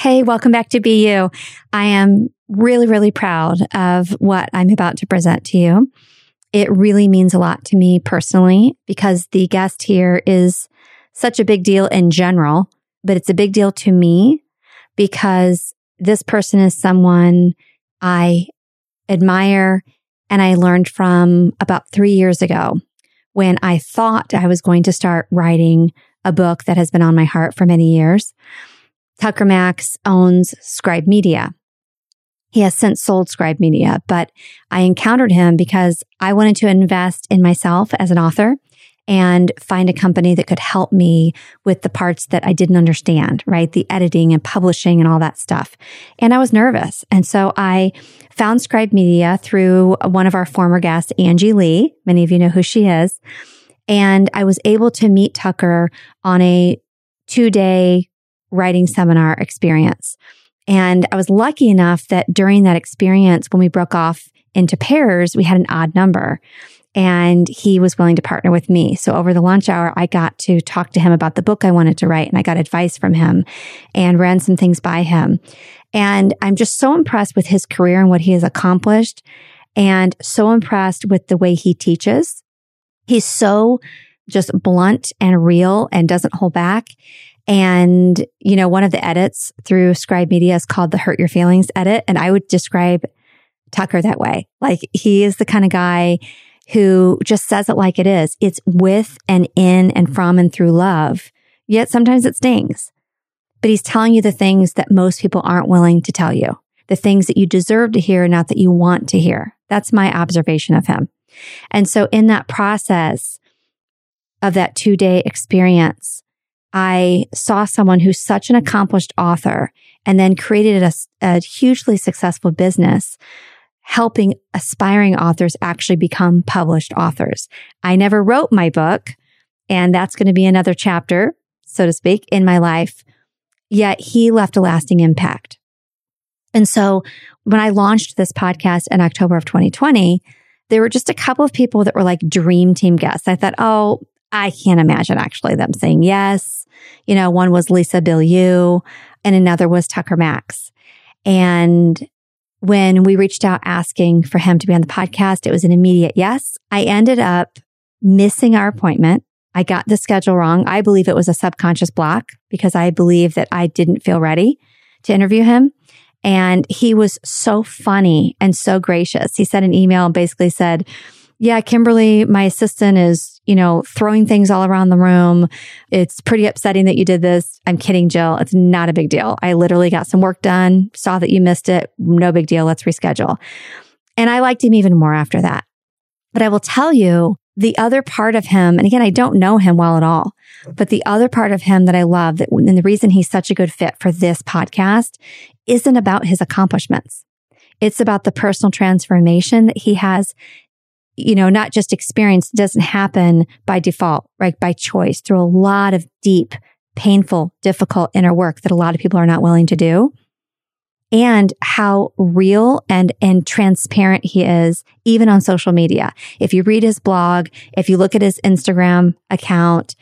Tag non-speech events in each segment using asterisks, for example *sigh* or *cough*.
Hey, welcome back to You. I am really, really proud of what I'm about to present to you. It really means a lot to me personally because the guest here is such a big deal in general, but it's a big deal to me because this person is someone I admire and I learned from about three years ago when I thought I was going to start writing a book that has been on my heart for many years. Tucker Max owns Scribe Media. He has since sold Scribe Media, but I encountered him because I wanted to invest in myself as an author and find a company that could help me with the parts that I didn't understand, right? The editing and publishing and all that stuff. And I was nervous. And so I found Scribe Media through one of our former guests, Angie Lee. Many of you know who she is. And I was able to meet Tucker on a two day writing seminar experience. And I was lucky enough that during that experience, when we broke off into pairs, we had an odd number and he was willing to partner with me. So over the lunch hour, I got to talk to him about the book I wanted to write and I got advice from him and ran some things by him. And I'm just so impressed with his career and what he has accomplished and so impressed with the way he teaches. He's so just blunt and real and doesn't hold back. And, you know, one of the edits through Scribe Media is called the Hurt Your Feelings edit. And I would describe Tucker that way. Like he is the kind of guy who just says it like it is. It's with and in and from and through love. Yet sometimes it stings. But he's telling you the things that most people aren't willing to tell you, the things that you deserve to hear, not that you want to hear. That's my observation of him. And so in that process of that two day experience, I saw someone who's such an accomplished author and then created a, a, hugely successful business helping aspiring authors actually become published authors. I never wrote my book and that's going to be another chapter, so to speak, in my life. Yet he left a lasting impact. And so when I launched this podcast in October of 2020, there were just a couple of people that were like dream team guests. I thought, oh, I can't imagine actually them saying yes. You know, one was Lisa Bilyeu and another was Tucker Max. And when we reached out asking for him to be on the podcast, it was an immediate yes. I ended up missing our appointment. I got the schedule wrong. I believe it was a subconscious block because I believe that I didn't feel ready to interview him. And he was so funny and so gracious. He sent an email and basically said, yeah, Kimberly, my assistant is, you know, throwing things all around the room. It's pretty upsetting that you did this. I'm kidding, Jill. It's not a big deal. I literally got some work done, saw that you missed it. No big deal. Let's reschedule. And I liked him even more after that. But I will tell you the other part of him, and again, I don't know him well at all, but the other part of him that I love that, and the reason he's such a good fit for this podcast isn't about his accomplishments. It's about the personal transformation that he has you know, not just experience doesn't happen by default, right? By choice through a lot of deep, painful, difficult inner work that a lot of people are not willing to do. And how real and, and transparent he is, even on social media. If you read his blog, if you look at his Instagram account,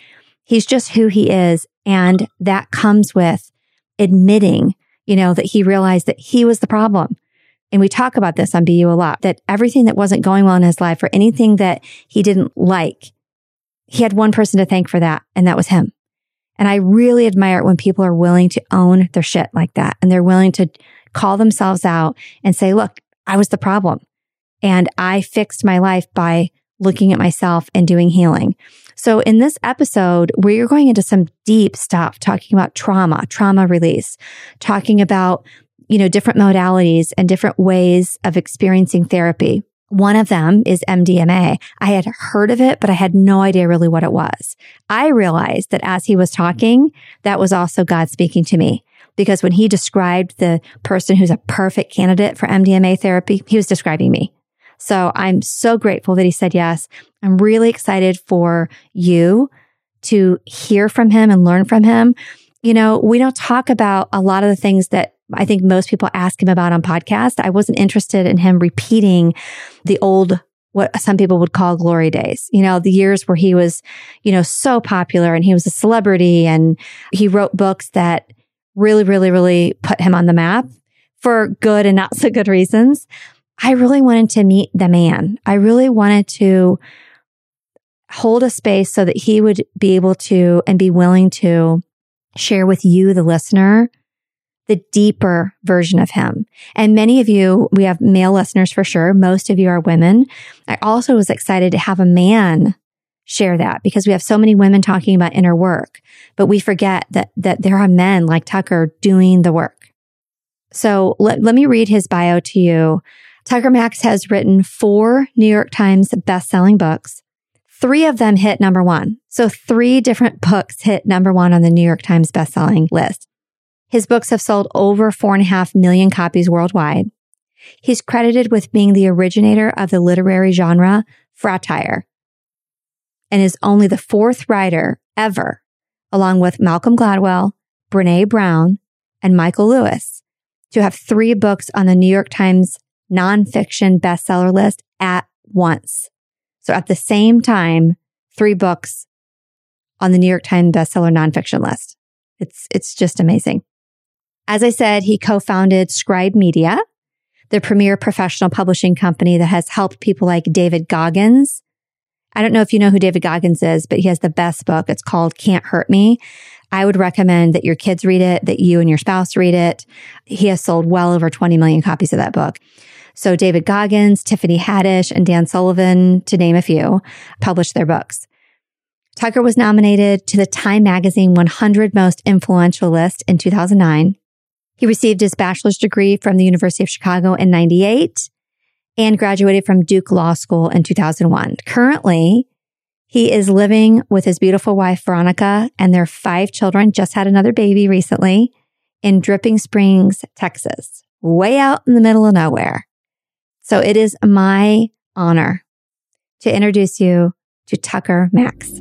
he's just who he is. And that comes with admitting, you know, that he realized that he was the problem and we talk about this on Be You a lot, that everything that wasn't going well in his life or anything that he didn't like, he had one person to thank for that, and that was him. And I really admire it when people are willing to own their shit like that and they're willing to call themselves out and say, look, I was the problem and I fixed my life by looking at myself and doing healing. So in this episode, we're going into some deep stuff, talking about trauma, trauma release, talking about you know, different modalities and different ways of experiencing therapy. One of them is MDMA. I had heard of it, but I had no idea really what it was. I realized that as he was talking, that was also God speaking to me. Because when he described the person who's a perfect candidate for MDMA therapy, he was describing me. So I'm so grateful that he said yes. I'm really excited for you to hear from him and learn from him. You know, we don't talk about a lot of the things that I think most people ask him about on podcast. I wasn't interested in him repeating the old what some people would call glory days. You know, the years where he was, you know, so popular and he was a celebrity and he wrote books that really, really, really put him on the map for good and not *laughs* so good reasons. I really wanted to meet the man. I really wanted to hold a space so that he would be able to and be willing to share with you, the listener, the deeper version of him. And many of you, we have male listeners for sure. Most of you are women. I also was excited to have a man share that because we have so many women talking about inner work, but we forget that, that there are men like Tucker doing the work. So let, let me read his bio to you. Tucker Max has written four New York Times best-selling books. Three of them hit number one. So three different books hit number one on the New York Times best-selling list. His books have sold over four and a half million copies worldwide. He's credited with being the originator of the literary genre fratire and is only the fourth writer ever, along with Malcolm Gladwell, Brene Brown, and Michael Lewis, to have three books on the New York Times nonfiction bestseller list at once. So at the same time, three books on the New York Times bestseller nonfiction list. It's, it's just amazing. As I said, he co-founded Scribe Media, the premier professional publishing company that has helped people like David Goggins. I don't know if you know who David Goggins is, but he has the best book. It's called Can't Hurt Me. I would recommend that your kids read it, that you and your spouse read it. He has sold well over 20 million copies of that book. So David Goggins, Tiffany Haddish, and Dan Sullivan, to name a few, published their books. Tucker was nominated to the Time Magazine 100 Most Influential list in 2009. He received his bachelor's degree from the University of Chicago in 98 and graduated from Duke Law School in 2001. Currently, he is living with his beautiful wife, Veronica, and their five children, just had another baby recently in Dripping Springs, Texas, way out in the middle of nowhere. So it is my honor to introduce you to Tucker Max.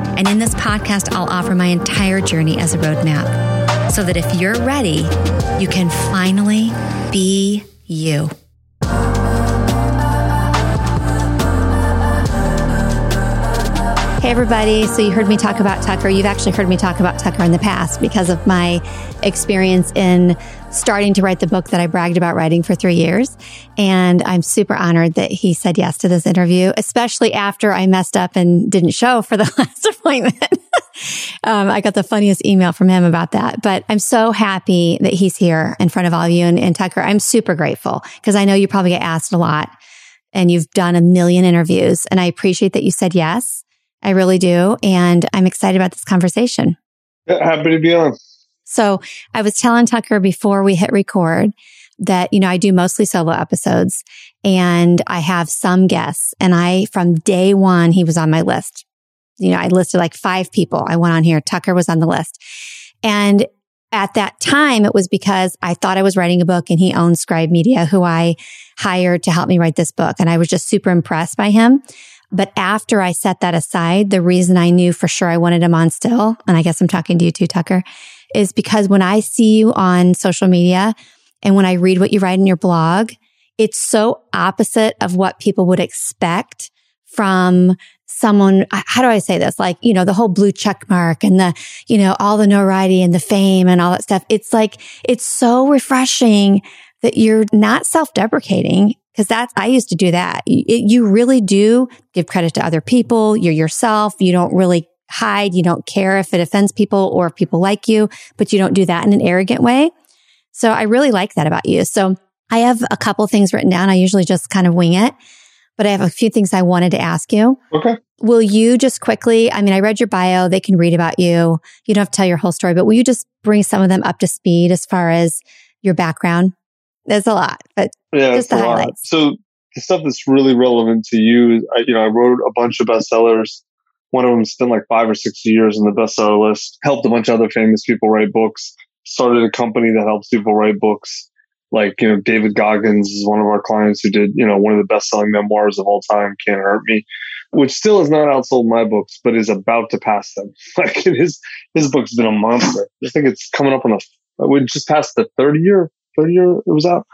And in this podcast, I'll offer my entire journey as a roadmap so that if you're ready, you can finally be you. Hey, everybody. So, you heard me talk about Tucker. You've actually heard me talk about Tucker in the past because of my experience in starting to write the book that I bragged about writing for three years. And I'm super honored that he said yes to this interview, especially after I messed up and didn't show for the *laughs* last appointment. um, I got the funniest email from him about that, but I'm so happy that he's here in front of all of you. And, and Tucker, I'm super grateful because I know you probably get asked a lot and you've done a million interviews and I appreciate that you said yes. I really do. And I'm excited about this conversation. Yeah, Happy to be on. So I was telling Tucker before we hit record that, you know, I do mostly solo episodes and I have some guests and I, from day one, he was on my list. You know, I listed like five people I went on here. Tucker was on the list. And at that time, it was because I thought I was writing a book and he owned Scribe Media, who I hired to help me write this book. And I was just super impressed by him. But after I set that aside, the reason I knew for sure I wanted him on still, and I guess I'm talking to you too, Tucker, is because when I see you on social media and when I read what you write in your blog, it's so opposite of what people would expect from someone. How do I say this? Like, you know, the whole blue check mark and the, you know, all the notoriety and the fame and all that stuff. It's like, it's so refreshing that you're not self deprecating because that's, I used to do that. It, you really do give credit to other people. You're yourself. You don't really hide. You don't care if it offends people or if people like you, but you don't do that in an arrogant way. So I really like that about you. So I have a couple things written down. I usually just kind of wing it, but I have a few things I wanted to ask you. Okay. Will you just quickly, I mean, I read your bio. They can read about you. You don't have to tell your whole story, but will you just bring some of them up to speed as far as your background? There's a lot, but Yeah, Just it's the a lot. highlights. So the stuff that's really relevant to you, I, you know, I wrote a bunch of bestsellers. One of them spent like five or six years on the bestseller list. Helped a bunch of other famous people write books. Started a company that helps people write books. Like you know, David Goggins is one of our clients who did you know one of the best-selling memoirs of all time, "Can't Hurt Me," which still has not outsold my books, but is about to pass them. *laughs* Like his his book's been a monster. I think it's coming up on the we just passed the third year. Third year it was out.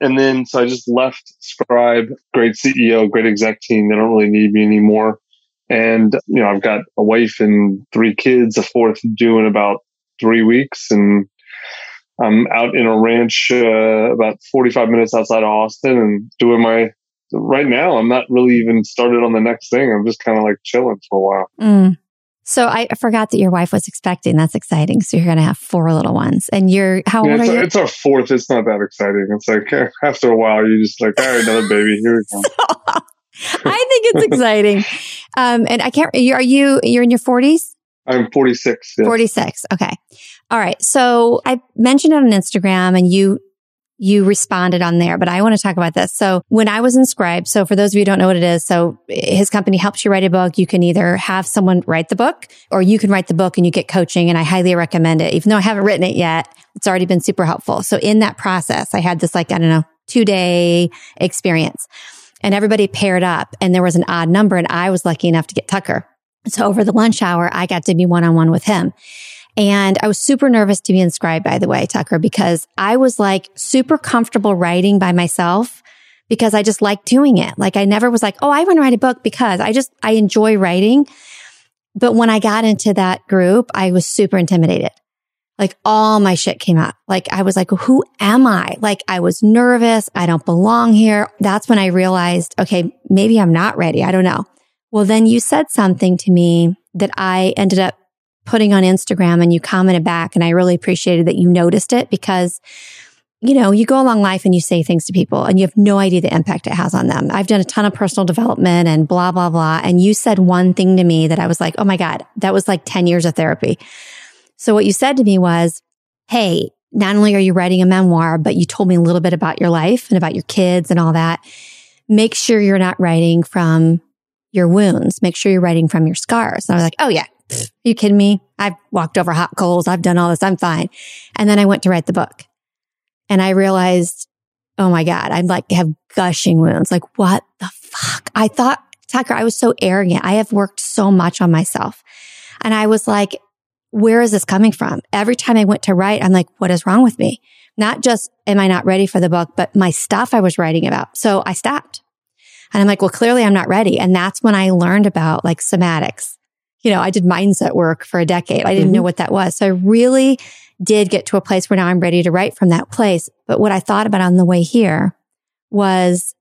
And then, so I just left Scribe, great CEO, great exec team. They don't really need me anymore. And, you know, I've got a wife and three kids, a fourth due in about three weeks. And I'm out in a ranch, uh, about 45 minutes outside of Austin and doing my, right now, I'm not really even started on the next thing. I'm just kind of like chilling for a while. Mm. So I forgot that your wife was expecting. That's exciting. So you're going to have four little ones. And you're, how Yeah, old it's, are our, you? it's our fourth. It's not that exciting. It's like *laughs* after a while, you just like, all right, another baby. Here we go. *laughs* I think it's exciting. Um, and I can't, you- are you, you're in your 40s? I'm 46. yes. 46. Okay. All right. So I mentioned it on Instagram and you, you responded on there, but I want to talk about this. So when I was in Scribe, so for those of you who don't know what it is, so his company helps you write a book. You can either have someone write the book or you can write the book and you get coaching. And I highly recommend it. Even though I haven't written it yet, it's already been super helpful. So in that process, I had this like, I don't know, two day experience and everybody paired up and there was an odd number and I was lucky enough to get Tucker. So over the lunch hour, I got to be one on one with him. And I was super nervous to be in Scribe, by the way, Tucker, because I was like super comfortable writing by myself because I just like doing it. Like I never was like, oh, I want to write a book because I just, I enjoy writing. But when I got into that group, I was super intimidated. Like all my shit came out. Like I was like, who am I? Like I was nervous. I don't belong here. That's when I realized, okay, maybe I'm not ready. I don't know. Well, then you said something to me that I ended up putting on Instagram and you commented back. And I really appreciated that you noticed it because, you know, you go along life and you say things to people and you have no idea the impact it has on them. I've done a ton of personal development and blah, blah, blah. And you said one thing to me that I was like, oh my God, that was like 10 years of therapy. So what you said to me was, Hey, not only are you writing a memoir, but you told me a little bit about your life and about your kids and all that. Make sure you're not writing from your wounds. Make sure you're writing from your scars. And I was like, Oh yeah. You kidding me? I've walked over hot coals. I've done all this. I'm fine. And then I went to write the book and I realized, Oh my God, I'm like have gushing wounds. Like what the fuck? I thought, Tucker, I was so arrogant. I have worked so much on myself. And I was like, where is this coming from? Every time I went to write, I'm like, what is wrong with me? Not just am I not ready for the book, but my stuff I was writing about. So I stopped. And I'm like, well, clearly I'm not ready. And that's when I learned about like somatics. You know, I did mindset work for a decade. I didn't mm-hmm. know what that was. So I really did get to a place where now I'm ready to write from that place. But what I thought about on the way here was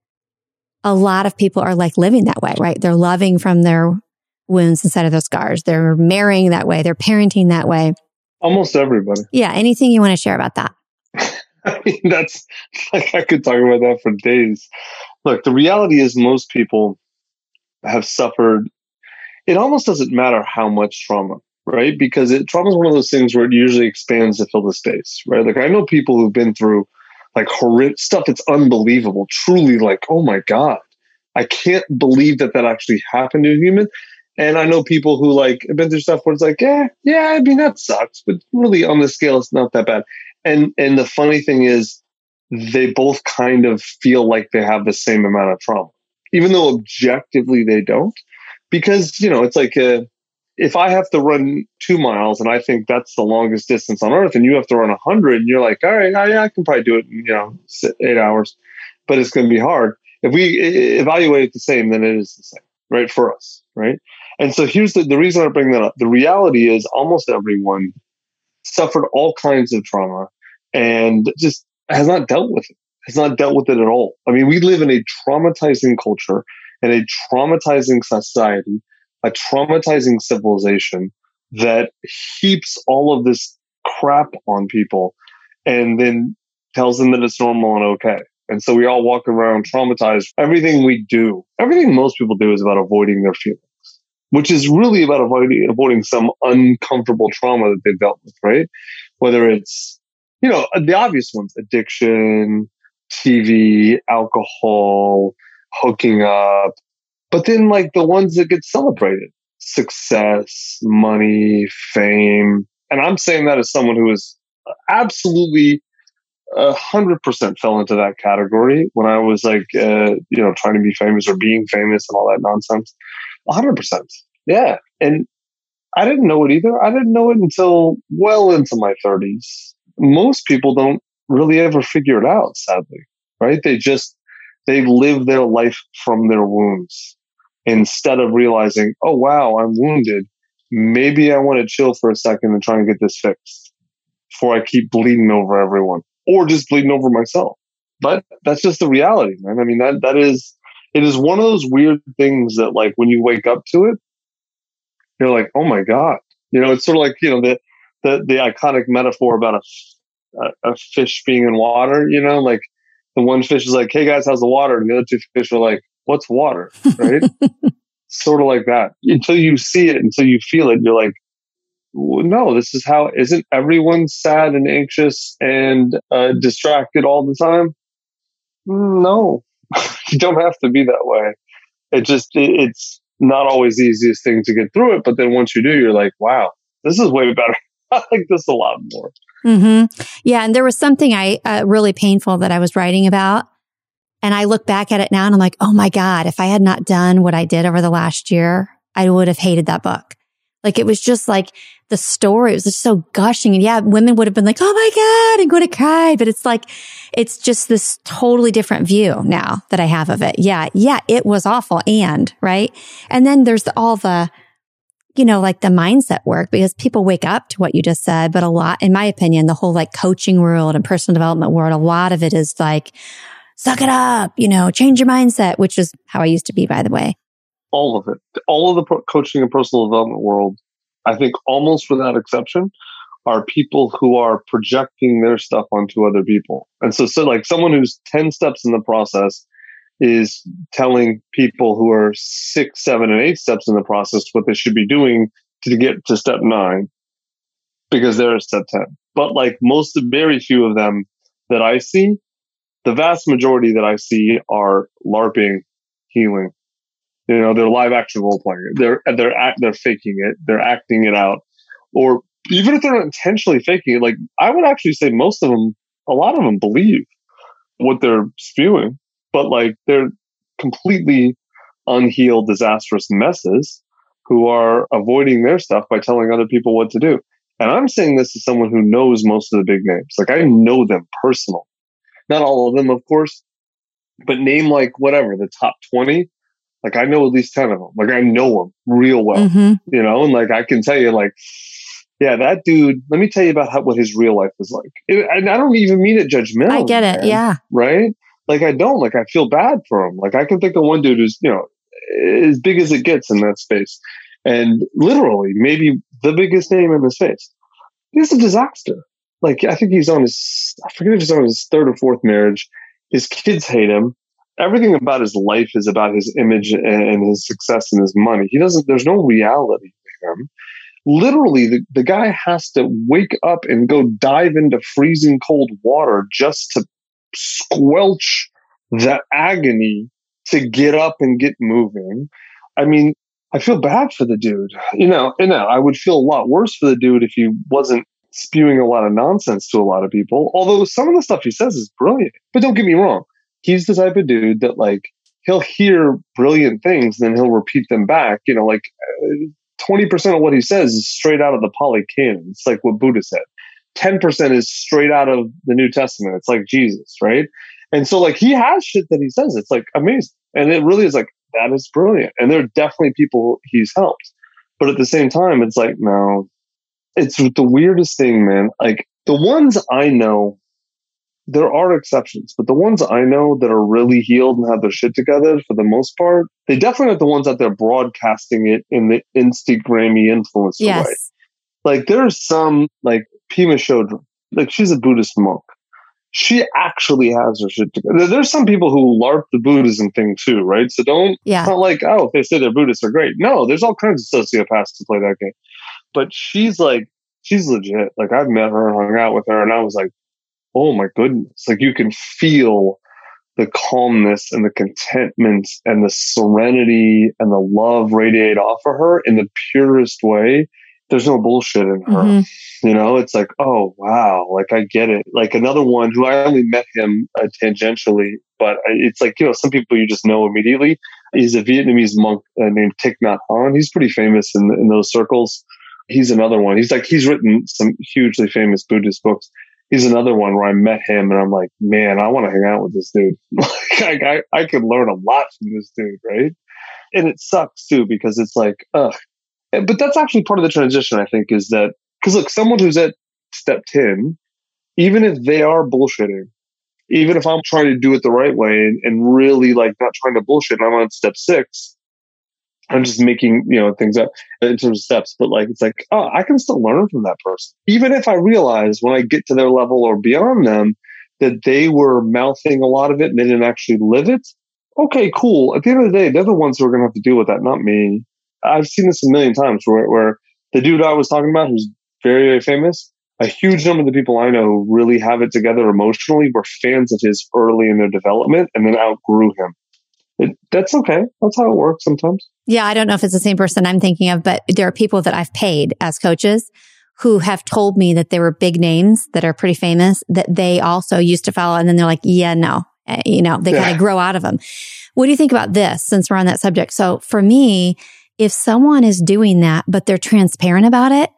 a lot of people are like living that way, right? They're loving from their wounds instead of their scars. They're marrying that way. They're parenting that way. Almost everybody. Yeah. Anything you want to share about that? *laughs* I mean, that's like I could talk about that for days. Look, the reality is most people have suffered. It almost doesn't matter how much trauma, right? Because it, trauma is one of those things where it usually expands to fill the space, right? Like I know people who've been through like horrific stuff. It's unbelievable, truly. Like, oh my god, I can't believe that that actually happened to a human. And I know people who like have been through stuff where it's like, yeah, yeah, I mean that sucks, but really on the scale, it's not that bad. And and the funny thing is, they both kind of feel like they have the same amount of trauma, even though objectively they don't. Because you know, it's like uh if I have to run two miles and I think that's the longest distance on earth, and you have to run a hundred, and you're like, all right, yeah, I can probably do it in you know eight hours, but it's going to be hard. If we evaluate it the same, then it is the same, right? For us, right? And so here's the, the reason I bring that up. The reality is almost everyone suffered all kinds of trauma and just has not dealt with it, has not dealt with it at all. I mean, we live in a traumatizing culture and a traumatizing society a traumatizing civilization that heaps all of this crap on people and then tells them that it's normal and okay. And so we all walk around traumatized. Everything we do, everything most people do is about avoiding their feelings, which is really about avoiding, avoiding some uncomfortable trauma that they've dealt with, right? Whether it's, you know, the obvious ones, addiction, TV, alcohol, hooking up, but then like the ones that get celebrated, success, money, fame. And I'm saying that as someone who is absolutely a hundred percent fell into that category when I was like, uh, you know, trying to be famous or being famous and all that nonsense. A hundred percent. Yeah. And I didn't know it either. I didn't know it until well into my thirties. Most people don't really ever figure it out, sadly, right? They just, they live their life from their wounds instead of realizing, oh, wow, I'm wounded. Maybe I want to chill for a second and try and get this fixed before I keep bleeding over everyone or just bleeding over myself. But that's just the reality, man. I mean, that, that is, it is one of those weird things that like when you wake up to it, you're like, oh my God. You know, it's sort of like, you know, the, the, the iconic metaphor about a, a, a fish being in water, you know, like the one fish is like, Hey guys, how's the water? And the other two fish are like, what's water? Right. *laughs* sort of like that until you see it, until you feel it. You're like, no, this is how, isn't everyone sad and anxious and uh, distracted all the time? No, *laughs* you don't have to be that way. It just, it, it's not always the easiest thing to get through it. But then once you do, you're like, wow, this is way better. *laughs* I like this a lot more. Mm-hmm. Yeah. And there was something I, uh, really painful that I was writing about. And I look back at it now and I'm like, oh my God, if I had not done what I did over the last year, I would have hated that book. Like it was just like the story. It was just so gushing. And yeah, women would have been like, Oh my God, I'm going to cry. But it's like, it's just this totally different view now that I have of it. Yeah. Yeah. It was awful. And right. And then there's all the, you know, like the mindset work because people wake up to what you just said. But a lot, in my opinion, the whole like coaching world and personal development world, a lot of it is like, suck it up, you know, change your mindset, which is how I used to be, by the way all of it, all of the pro- coaching and personal development world, I think almost without exception, are people who are projecting their stuff onto other people. And so, so like someone who's 10 steps in the process is telling people who are six, seven, and eight steps in the process what they should be doing to get to step nine because they're at step 10. But like most, very few of them that I see, the vast majority that I see are LARPing, healing, you know, they're live action role playing. They're they're they're faking it. They're acting it out, or even if they're not intentionally faking it, like I would actually say most of them, a lot of them believe what they're spewing, but like they're completely unhealed, disastrous messes who are avoiding their stuff by telling other people what to do. And I'm saying this as someone who knows most of the big names. Like I know them personally. Not all of them, of course, but name like whatever, the top 20 like I know at least 10 of them. Like I know them real well, mm-hmm. you know, and like I can tell you like, yeah, that dude, let me tell you about how, what his real life is like. It, and I don't even mean it judgmental. I get it. Man, yeah. Right. Like I don't like, I feel bad for him. Like I can think of one dude who's, you know, as big as it gets in that space and literally maybe the biggest name in the space. He's a disaster. Like I think he's on his, I forget if he's on his third or fourth marriage. His kids hate him everything about his life is about his image and his success and his money. He doesn't, there's no reality to him. Literally, the, the guy has to wake up and go dive into freezing cold water just to squelch the agony to get up and get moving. I mean, I feel bad for the dude. You know, you know, I would feel a lot worse for the dude if he wasn't spewing a lot of nonsense to a lot of people. Although some of the stuff he says is brilliant. But don't get me wrong he's the type of dude that like he'll hear brilliant things and then he'll repeat them back. You know, like uh, twenty percent of what he says is straight out of the Pali Canon. It's like what Buddha said. Ten percent is straight out of the New Testament. It's like Jesus, right? And so like he has shit that he says. It's like amazing, and it really is like that is brilliant. And there are definitely people he's helped, but at the same time, it's like no, it's the weirdest thing, man. Like the ones I know there are exceptions, but the ones I know that are really healed and have their shit together for the most part, they definitely are the ones out there broadcasting it in the Instagrammy influencer Yes. way. Like there's some like Pema Chodron, like she's a Buddhist monk. She actually has her shit together. There's some people who LARP the Buddhism thing too, right? So don't Yeah. not like, oh, if they say they're Buddhists, they're great. No, there's all kinds of sociopaths to play that game. But she's like, she's legit. Like I've met her and hung out with her, and I was like, oh my goodness. Like you can feel the calmness and the contentment and the serenity and the love radiate off of her in the purest way. There's no bullshit in her. Mhm. You know, it's like, oh wow, like I get it. Like another one who I only met him uh, tangentially, but I- it's like you know, some people you just know immediately. He's a Vietnamese monk uh, named Thich Nhat Hanh. He's pretty famous in in those circles. He's another one. He's like he's written some hugely famous Buddhist books. He's another one where I met him and I'm like, man, I want to hang out with this dude. *laughs* like I, I I could learn a lot from this dude, right? And it sucks too because it's like, ugh. And- But that's actually part of the transition, I think, is that because look, someone who's at step 10, even if they are bullshitting, even if I'm trying to do it the right way and, and really like not trying to bullshit, and I'm on step six, I'm just making, you know, things up in terms of steps, but like, it's like, oh, I can still learn from that person. Even if I realize when I get to their level or beyond them that they were mouthing a lot of it and they didn't actually live it. Okay, cool. At the end of the day, they're the ones who are going to have to deal with that, not me. I've seen this a million times where, where the dude I was talking about, who's very, very famous, a huge number of the people I know who really have it together emotionally were fans of his early in their development and then outgrew him. It, that's okay. That's how it works sometimes. Yeah, I don't know if it's the same person I'm thinking of, but there are people that I've paid as coaches who have told me that they were big names that are pretty famous that they also used to follow. And then they're like, yeah, no, Uh, you know, they kind of grow out of them. What do you think about this since we're on that subject? So for me, if someone is doing that, but they're transparent about it,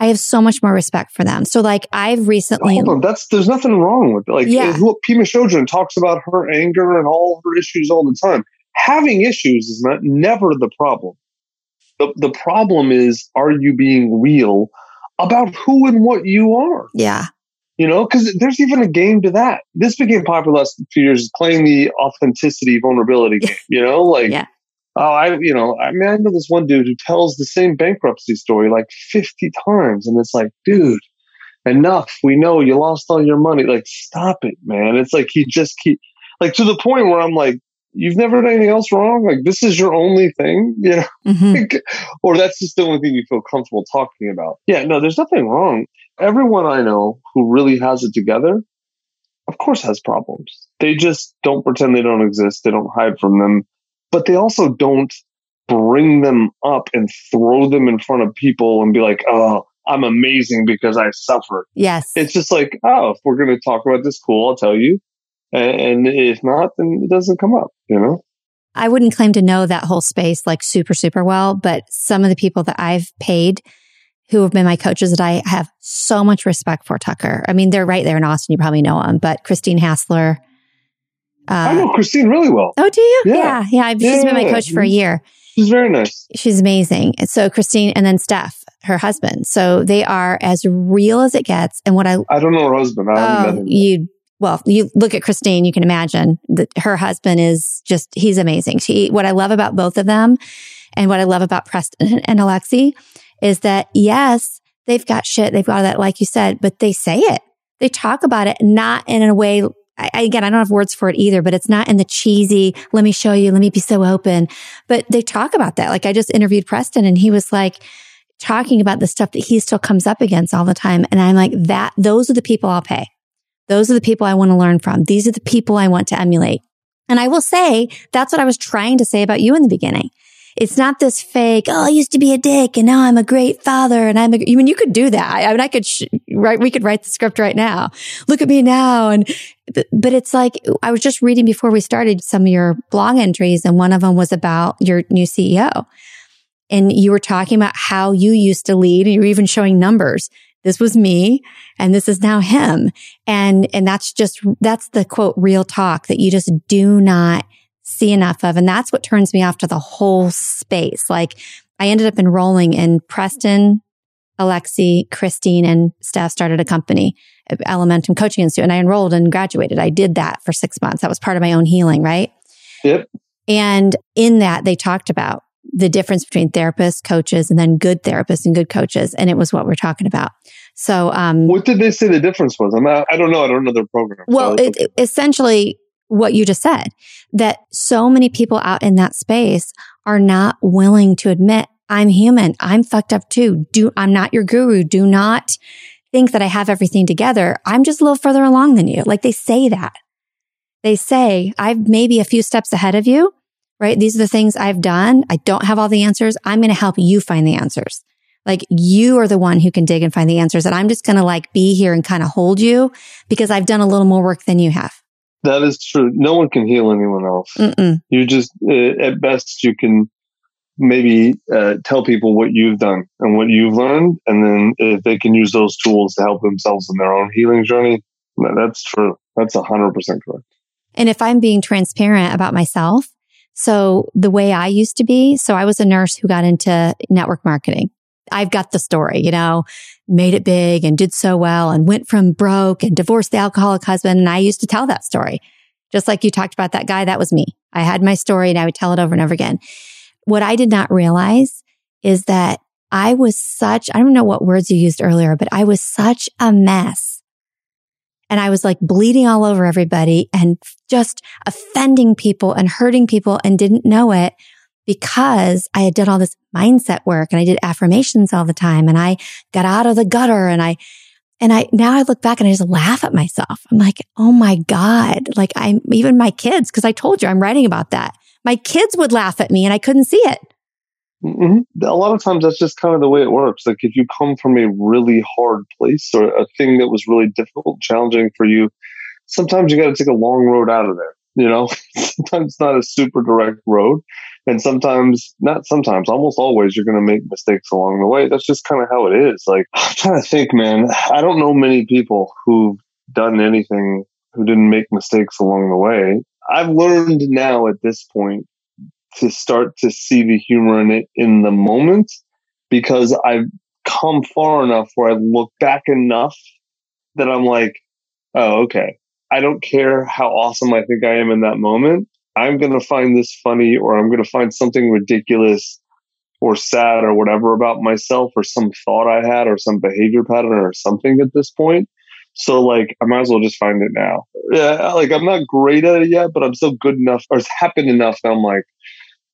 I have so much more respect for them. So like I've recently, Hold on, that's there's nothing wrong with it. Like Yeah. who, Pema Chodron talks about her anger and all her issues all the time. Having issues is not never the problem. The the problem is are you being real about who and what you are? yeah, You know, because there's even a game to that. This became popular last few years, playing the authenticity vulnerability *laughs* game. You know, like Yeah. Oh, I you know, I mean, I know this one dude who tells the same bankruptcy story like 50 times, and it's like, dude, enough. We know you lost all your money. Like, stop it, man. It's like he just keep like to the point where I'm like, you've never done anything else wrong. Like, this is your only thing, *laughs* you know Mhm. think, or that's just the only thing you feel comfortable talking about. Yeah, no, there's nothing wrong. Everyone I know who really has it together, of course, has problems. They just don't pretend they don't exist. They don't hide from them, but they also don't bring them up and throw them in front of people and be like, oh, I'm amazing because I suffered. yes, It's just like, oh, if we're going to talk about this, cool, I'll tell you. And, and if not, then it doesn't come up, you know? I wouldn't claim to know that whole space like super, super well, but some of the people that I've paid who have been my coaches that I have so much respect for, Tucker. I mean, they're right there in Austin. You probably know them, but Christine Hassler. Uh, I know Christine really well. Oh, do you? Yeah. Yeah. Yeah. I've, Yeah, she's been my yeah, coach for a year. She's very nice. She's amazing. So Christine and then Steph, her husband. So they are as real as it gets. And what I I don't know her husband. I Oh, you well, you look at Christine, you can imagine that her husband is just he's amazing. She what I love about both of them and what I love about Preston *laughs* and Alexi is that yes, they've got shit, they've got that like you said, but they say it. They talk about it not in a way I, again, I don't have words for it either, but it's not in the cheesy, let me show you, let me be so open. But they talk about that. Like I just interviewed Preston and he was like talking about the stuff that he still comes up against all the time. And I'm like, that, those are the people I'll pay. Those are the people I want to learn from. These are the people I want to emulate. And I will say that's what I was trying to say about you in the beginning. It's not this fake, oh, I used to be a dick and now I'm a great father and I'm a, I mean, you could do that. I, mean, I could, sh- write, we could write the script right now. Look at me now. And, but, but it's like, I was just reading before we started some of your blog entries and one of them was about your new CEO. And you were talking about how you used to lead and you were even showing numbers. This was me and this is now him. And, and that's just, that's the quote, real talk that you just do not see enough of. And that's what turns me off to the whole space. Like I ended up enrolling in Preston, Alexi, Christine, and Steph started a company, Elementum Coaching Institute, and I enrolled and graduated. I did that for six months. That was part of my own healing, right? Yep. And in that, they talked about the difference between therapists, coaches, and then good therapists and good coaches. And it was what we're talking about. So, um, what did they say the difference was? I'm not, I don't know. I don't know their program. Well, so it, it, essentially, what you just said that so many people out in that space are not willing to admit I'm human. I'm fucked up too. Do I'm not your guru. Do not think that I have everything together. I'm just a little further along than you. Like they say that. They say I'm maybe a few steps ahead of you, right? These are the things I've done. I don't have all the answers. I'm going to help you find the answers. Like you are the one who can dig and find the answers. And I'm just going to like be here and kind of hold you because I've done a little more work than you have. That is true. No one can heal anyone else. Mm-mm. You just, uh, at best, you can maybe uh, tell people what you've done and what you've learned. And then if they can use those tools to help themselves in their own healing journey, that's true. That's 100% correct. And if I'm being transparent about myself, so the way I used to be, so I was a nurse who got into network marketing. I've got the story, you know, made it big and did so well and went from broke and divorced the alcoholic husband. And I used to tell that story. Just like you talked about that guy, that was me. I had my story and I would tell it over and over again. What I did not realize is that I was such, I don't know what words you used earlier, but I was such a mess. And I was like bleeding all over everybody and just offending people and hurting people and didn't know it because I had done all this mindset work and I did affirmations all the time and I got out of the gutter and I, and I, now I look back and I just laugh at myself. I'm like, oh my God. Like I'm even my kids, cause I told you I'm writing about that. My kids would laugh at me and I couldn't see it. Mm-hmm. A lot of times that's just kind of the way it works. Like if you come from a really hard place or a thing that was really difficult, challenging for you, sometimes you got to take a long road out of there. You know, *laughs* sometimes it's not a super direct road. And sometimes, not sometimes, almost always, you're going to make mistakes along the way. That's just kind of how it is. Like, *sighs* I'm trying to think, man. I don't know many people who've done anything who didn't make mistakes along the way. I've learned now at this point to start to see the humor in it in the moment because I've come far enough where I look back enough that I'm like, oh, okay. I don't care how awesome I think I am in that moment. I'm going to find this funny or I'm going to find something ridiculous or sad or whatever about myself or some thought I had or some behavior pattern or something at this point. So like I might as well just find it now. Yeah, like I'm not great at it yet, but I'm still good enough or it's happened enough that I'm like,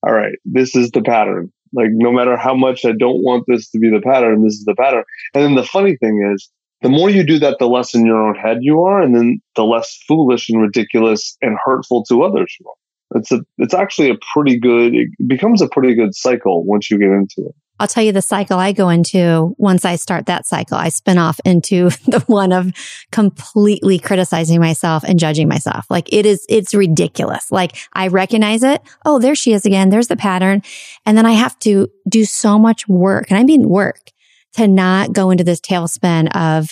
all right, this is the pattern. Like no matter how much I don't want this to be the pattern, this is the pattern. And then the funny thing is the more you do that, the less in your own head you are, and then the less foolish and ridiculous and hurtful to others you are it's a it's actually a pretty good it becomes a pretty good cycle once you get into it I'll tell you the cycle I go into once I start that cycle. I spin off into *laughs* the one of completely criticizing myself and judging myself. Like it is, it's ridiculous. Like I recognize it. Oh, there she is again. There's the pattern. And then I have to do so much work and I mean work to not go into this tailspin of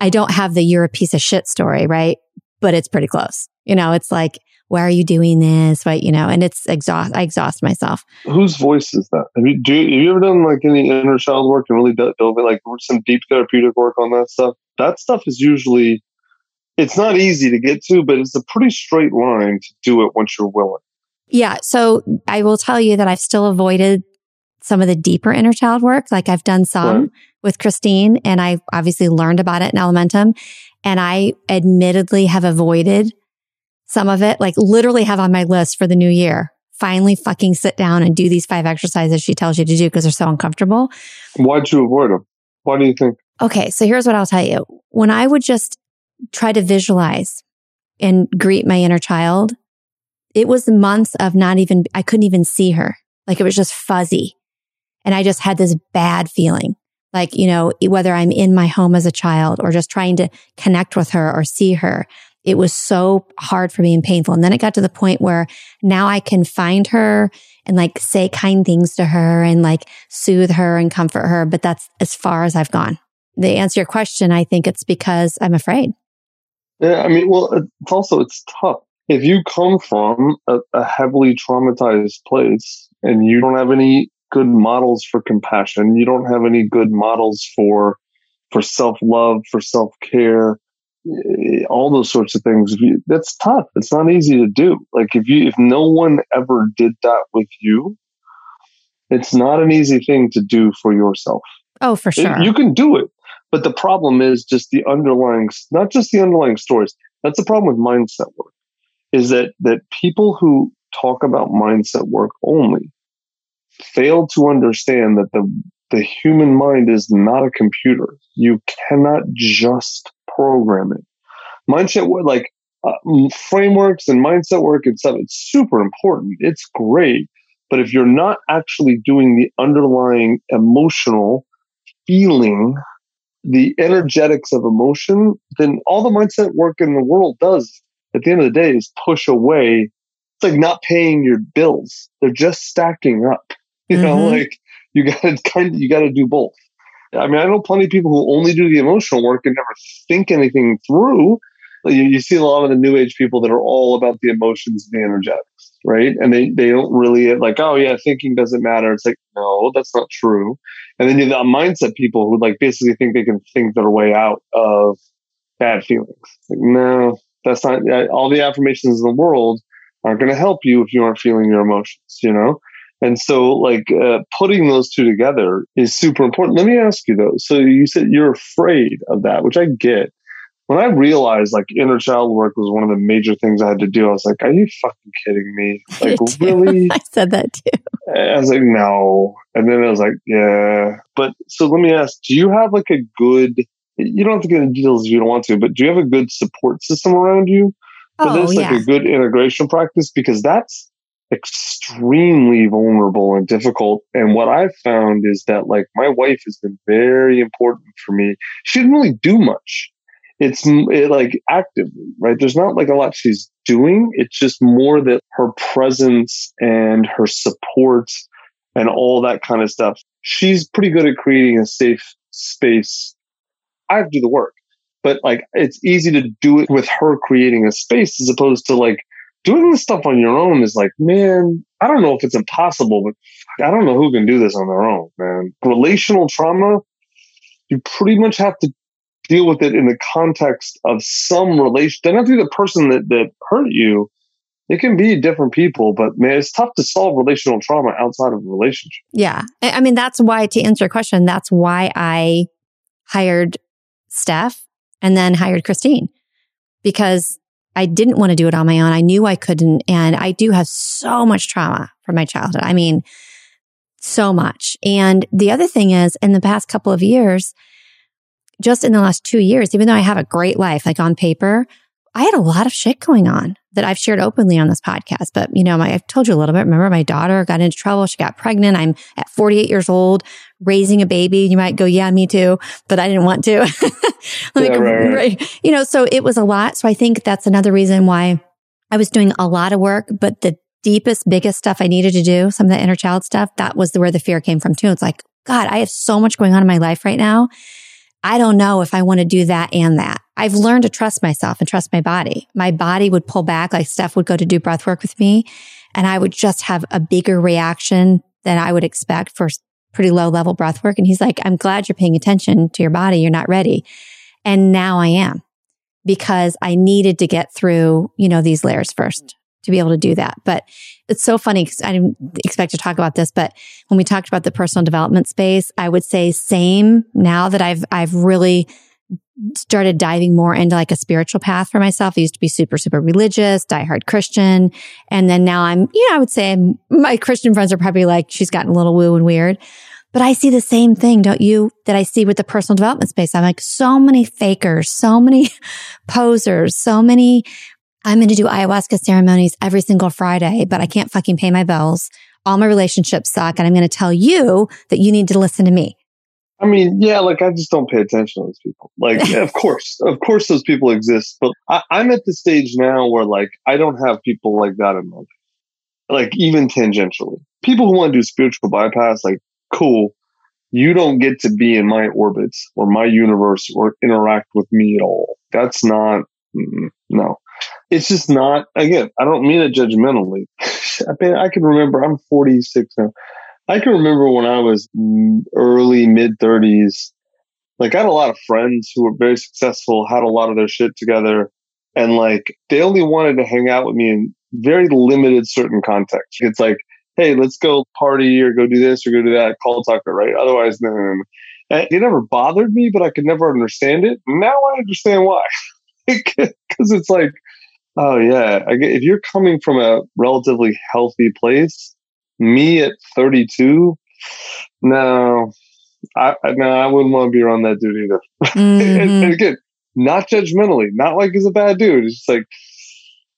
I don't have the you're a piece of shit story, right? But it's pretty close. You know, it's like, why are you doing this? Right. You know, and it's exhaust, I exhaust myself. Whose voice is that? Have you, do you, have you ever done like any inner child work and really in like some deep therapeutic work on that stuff? That stuff is usually, it's not easy to get to, but it's a pretty straight line to do it once you're willing. Yeah. So I will tell you that I've still avoided some of the deeper inner child work. Like I've done some right. with Christine and I obviously learned about it in Elementum. And I admittedly have avoided some of it, like literally have on my list for the new year. Finally fucking sit down and do these five exercises she tells you to do because they're so uncomfortable. Why'd you avoid them? Why do you think? Okay. So here's what I'll tell you. When I would just try to visualize and greet my inner child, it was months of not even, I couldn't even see her. Like it was just fuzzy. And I just had this bad feeling. Like, you know, whether I'm in my home as a child or just trying to connect with her or see her, it was so hard for me and painful. And then it got to the point where now I can find her and like say kind things to her and like soothe her and comfort her. But that's as far as I've gone. To answer your question, I think it's because I'm afraid. Yeah. I mean, well, it's also, it's tough. If you come from a, a heavily traumatized place and you don't have any good models for compassion. You don't have any good models for for self love, for self care, Eh, all those sorts of things. That's tough. It's not easy to do. Like if you if no one ever did that with you, it's not an easy thing to do for yourself. Oh, for sure. It, you can do it, but the problem is just the underlying, not just the underlying stories. That's the problem with mindset work. Is that that people who talk about mindset work only fail to understand that the the human mind is not a computer. You cannot just program it. Mindset work, like uh, frameworks and mindset work and stuff, it's super important. It's great. But if you're not actually doing the underlying emotional feeling, the energetics of emotion, then all the mindset work in the world does at the end of the day is push away. It's like not paying your bills. They're just stacking up. *laughs* You mm-hmm. know, like you gotta *laughs* kind of, you gotta do both. I mean, I know plenty of people who only do the emotional work and never think anything through. You, you see a lot of the new age people that are all about the emotions and the energetics, right? And they, they don't really like, oh yeah, thinking doesn't matter. It's like, no, that's not true. And then you have the mindset people who like basically think they can think their way out of bad feelings. Like, no, that's not all the affirmations in the world aren't going to help you if you aren't feeling your emotions, you know? And so, like, uh, putting those two together is super important. Let me ask you though. So you said you're afraid of that, which I get. When I realized like inner child work was one of the major things I had to do, I was like, "Are you fucking kidding me? *laughs* Like, really?" *laughs* I said that too. I was like, "No," and then I was like, "Yeah." But so let me ask: Do you have like a good? You don't have to get into details if you don't want to, but do you have a good support system around you for oh, this? Like yeah. a good integration practice because that's extremely vulnerable and difficult. And what I've found is that like my wife has been very important for me. She didn't really do much. It's it, like actively, right? There's not like a lot she's doing. It's just more that her presence and her support and all that kind of stuff. She's pretty good at creating a safe space. I have to do the work, but like it's easy to do it with her creating a space as opposed to like doing this stuff on your own is like, man, I don't know if it's impossible, but I don't know who can do this on their own, man. Relational trauma, you pretty much have to deal with it in the context of some relation. Doesn't have to be the person that, that hurt you. It can be different people, but man, it's tough to solve relational trauma outside of a relationship. Yeah. I mean, that's why, to answer your question, that's why I hired Steph and then hired Christine because I didn't want to do it on my own. I knew I couldn't. And I do have so much trauma from my childhood. I mean, so much. And the other thing is in the past couple of years, just in the last two years, even though I have a great life, like on paper, I had a lot of shit going on that I've shared openly on this podcast. But, you know, my, I've told you a little bit. Remember, my daughter got into trouble. She got pregnant. I'm at 48 years old, raising a baby. You might go, yeah, me too, but I didn't want to. *laughs* yeah, right, right. You know, so it was a lot. So I think that's another reason why I was doing a lot of work, but the deepest, biggest stuff I needed to do, some of the inner child stuff, that was where the fear came from too. It's like, God, I have so much going on in my life right now. I don't know if I want to do that and that. I've learned to trust myself and trust my body. My body would pull back, like Steph would go to do breath work with me, and I would just have a bigger reaction than I would expect for pretty low level breath work. And he's like, I'm glad you're paying attention to your body. You're not ready. And now I am because I needed to get through, you know, these layers first to be able to do that. But it's so funny because I didn't expect to talk about this, but when we talked about the personal development space, I would say same now that I've, I've really started diving more into like a spiritual path for myself. I used to be super, super religious, diehard Christian. And then now I'm, you know, I would say my Christian friends are probably like, she's gotten a little woo and weird. But I see the same thing, don't you? That I see with the personal development space. I'm like, so many fakers, so many *laughs* posers, so many I'm going to do ayahuasca ceremonies every single Friday, but I can't fucking pay my bills. All my relationships suck. And I'm going to tell you that you need to listen to me. I mean, yeah, like I just don't pay attention to those people. Like, of *laughs* course, of course those people exist, but I, I'm at the stage now where like I don't have people like that in my life. Like even tangentially. People who want to do spiritual bypass, like, cool. You don't get to be in my orbits or my universe or interact with me at all. That's not, no it's just not, again, I don't mean it judgmentally. *laughs* I mean, I can remember I'm 46 now. I can remember when I was early mid 30s, like I had a lot of friends who were very successful, had a lot of their shit together, and like they only wanted to hang out with me in very limited certain context. It's like, hey, let's go party or go do this or go do that, call Tucker, right? Otherwise, no, no, no. It never bothered me, but I could never understand it. Now I understand why. *laughs* Because it's like, oh yeah, if you're coming from a relatively healthy place, me at 32, no, I no, I wouldn't want to be around that dude either. *laughs* Mm-hmm. and, and, again, not judgmentally, not like he's a bad dude. It's just like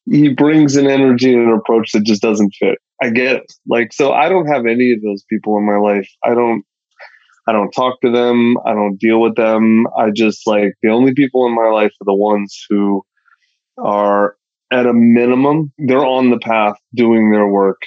he brings an energy and an approach that just doesn't fit. I get it. Like, so I don't have any of those people in my life. I don't, I don't talk to them. I don't deal with them. I just like the only people in my life are the ones who are at a minimum, they're on the path doing their work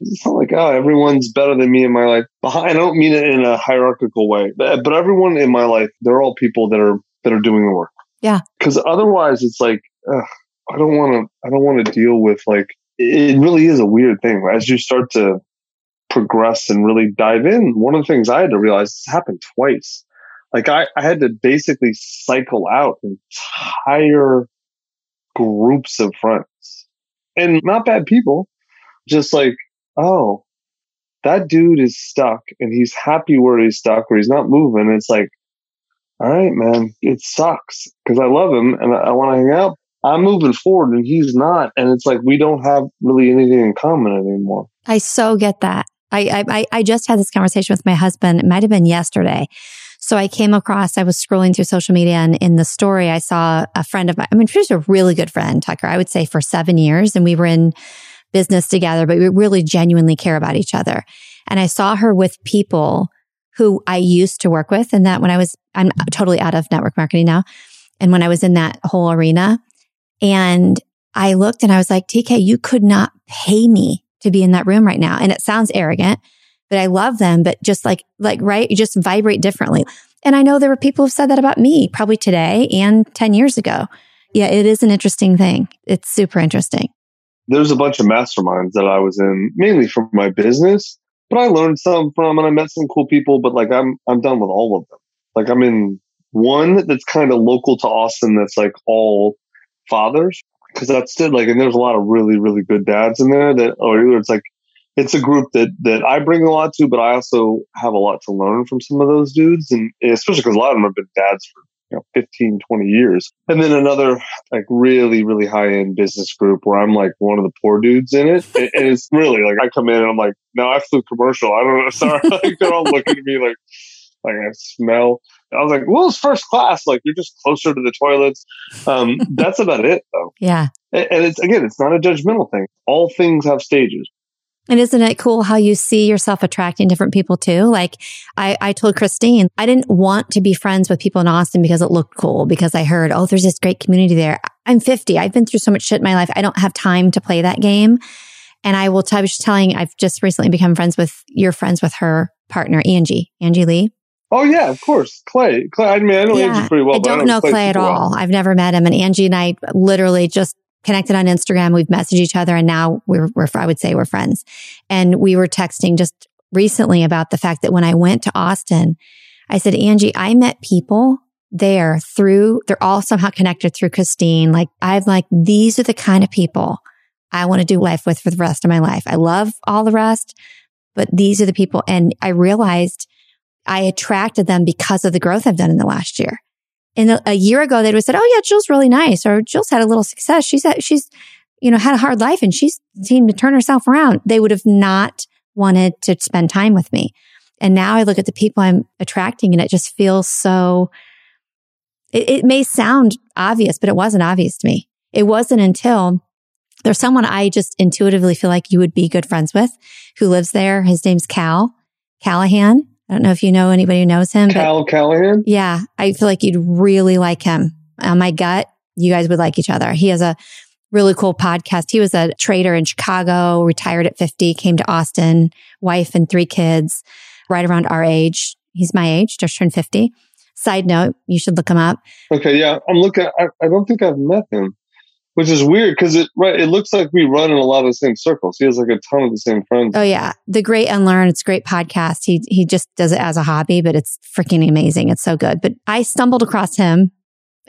*laughs* it's not like, oh, everyone's better than me in my life. I don't mean it in a hierarchical way, but, but everyone in my life, they're all people that are, that are doing the work. Yeah. Cause otherwise it's like, ugh, I don't want to, I don't want to deal with like, it really is a weird thing. As you start to progress and really dive in, one of the things I had to realize this happened twice. Like I, I had to basically cycle out entire groups of friends and not bad people, just like oh, that dude is stuck and he's happy where he's stuck, where he's not moving. It's like, all right, man, it sucks because I love him and I, I want to hang out. I'm moving forward and he's not. And it's like we don't have really anything in common anymore. I so get that. I, I, I just had this conversation with my husband. It might have been yesterday. So I came across, I was scrolling through social media and in the story, I saw a friend of mine. I mean, she's a really good friend, Tucker, I would say for seven years. And we were in business together, but we really genuinely care about each other. And I saw her with people who I used to work with and that when I was, I'm totally out of network marketing now. And when I was in that whole arena and I looked and I was like, TK, you could not pay me to be in that room right now. And it sounds arrogant, but I love them, but just like, like, right. You just vibrate differently. And I know there were people who've said that about me probably today and 10 years ago. Yeah, it is an interesting thing. It's super interesting there's a bunch of masterminds that I was in mainly for my business, but I learned some from and I met some cool people, but like I'm I'm done with all of them. Like I'm in one that's kind of local to Austin that's like all fathers because that's still like and there's a lot of really really good dads in there that or either it's like it's a group that that I bring a lot to, but I also have a lot to learn from some of those dudes, and especially because a lot of them have been dads for you know 15 20 years and then another like really really high end business group where i'm like one of the poor dudes in it and, it's really like i come in and i'm like no i flew commercial i don't know *laughs* sorry like they're all looking at me like like i smell I was like, well, it's first class. Like you're just closer to the toilets. Um, that's about it though. Yeah. And it's, again, it's not a judgmental thing. All things have stages. And isn't it cool how you see yourself attracting different people too? Like I, I told Christine, I didn't want to be friends with people in Austin because it looked cool, because I heard, oh, there's this great community there. I'm 50. I've been through so much shit in my life. I don't have time to play that game. And I will tell, I was just telling, I've just recently become friends with, your friends with her partner, Angie, Angie Lee. Oh yeah, of course. Clay. Clay. I mean, I know yeah, Angie pretty well. I don't, I know Clay, Clay at all. Well. I've never met him. And Angie and I literally just connected on Instagram. We've messaged each other and now we're, we're, I would say we're friends. And we were texting just recently about the fact that when I went to Austin, I said, Angie, I met people there through, they're all somehow connected through Christine. Like I'm like, these are the kind of people I want to do life with for the rest of my life. I love all the rest, but these are the people. And I realized I attracted them because of the growth I've done in the last year. And a, a year ago, they would have said, Oh yeah, Jill's really nice. Or Jill's had a little success. She's, had, she's, you know, had a hard life and she's seemed to turn herself around. They would have not wanted to spend time with me. And now I look at the people I'm attracting and it just feels so, it, it may sound obvious, but it wasn't obvious to me. It wasn't until there's someone I just intuitively feel like you would be good friends with who lives there. His name's Cal Callahan. I don't know if you know anybody who knows him. Cal Callahan? Yeah. I feel like you'd really like him. On my gut, you guys would like each other. He has a really cool podcast. He was a trader in Chicago, retired at 50, came to Austin, wife and three kids, right around our age. He's my age, just turned 50. Side note, you should look him up. Okay. Yeah. I'm looking, I, I don't think I've met him. Which is weird because it right it looks like we run in a lot of the same circles. He has like a ton of the same friends. Oh yeah, the Great Unlearn. It's a great podcast. He he just does it as a hobby, but it's freaking amazing. It's so good. But I stumbled across him.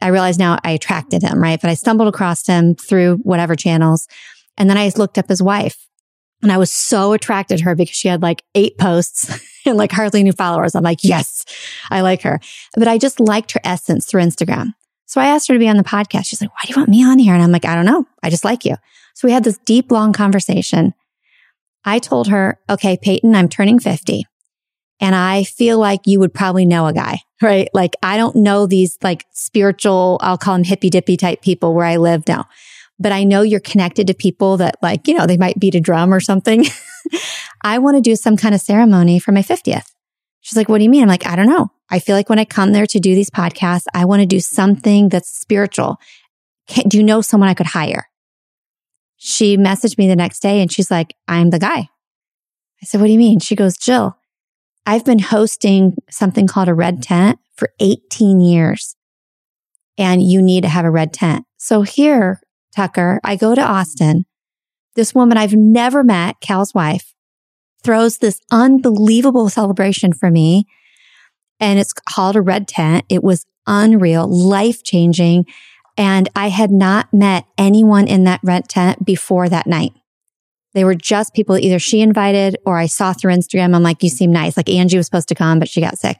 I realize now I attracted him, right? But I stumbled across him through whatever channels, and then I looked up his wife, and I was so attracted to her because she had like eight posts *laughs* and like hardly any followers. I'm like, yes, I like her. But I just liked her essence through Instagram. So I asked her to be on the podcast. She's like, why do you want me on here? And I'm like, I don't know. I just like you. So we had this deep, long conversation. I told her, okay, Peyton, I'm turning 50 and I feel like you would probably know a guy, *laughs* right? Like I don't know these like spiritual, I'll call them hippy dippy type people where I live now, but I know you're connected to people that like, you know, they might beat a drum or something. *laughs* I want to do some kind of ceremony for my 50th. She's like, what do you mean? I'm like, I don't know. I feel like when I come there to do these podcasts, I want to do something that's spiritual. Can, do you know someone I could hire? She messaged me the next day and she's like, I'm the guy. I said, what do you mean? She goes, Jill, I've been hosting something called a red tent for 18 years and you need to have a red tent. So here, Tucker, I go to Austin. This woman I've never met, Cal's wife, throws this unbelievable celebration for me. And it's called a red tent. It was unreal, life changing. And I had not met anyone in that red tent before that night. They were just people either she invited or I saw through Instagram. I'm like, you seem nice. Like Angie was supposed to come, but she got sick.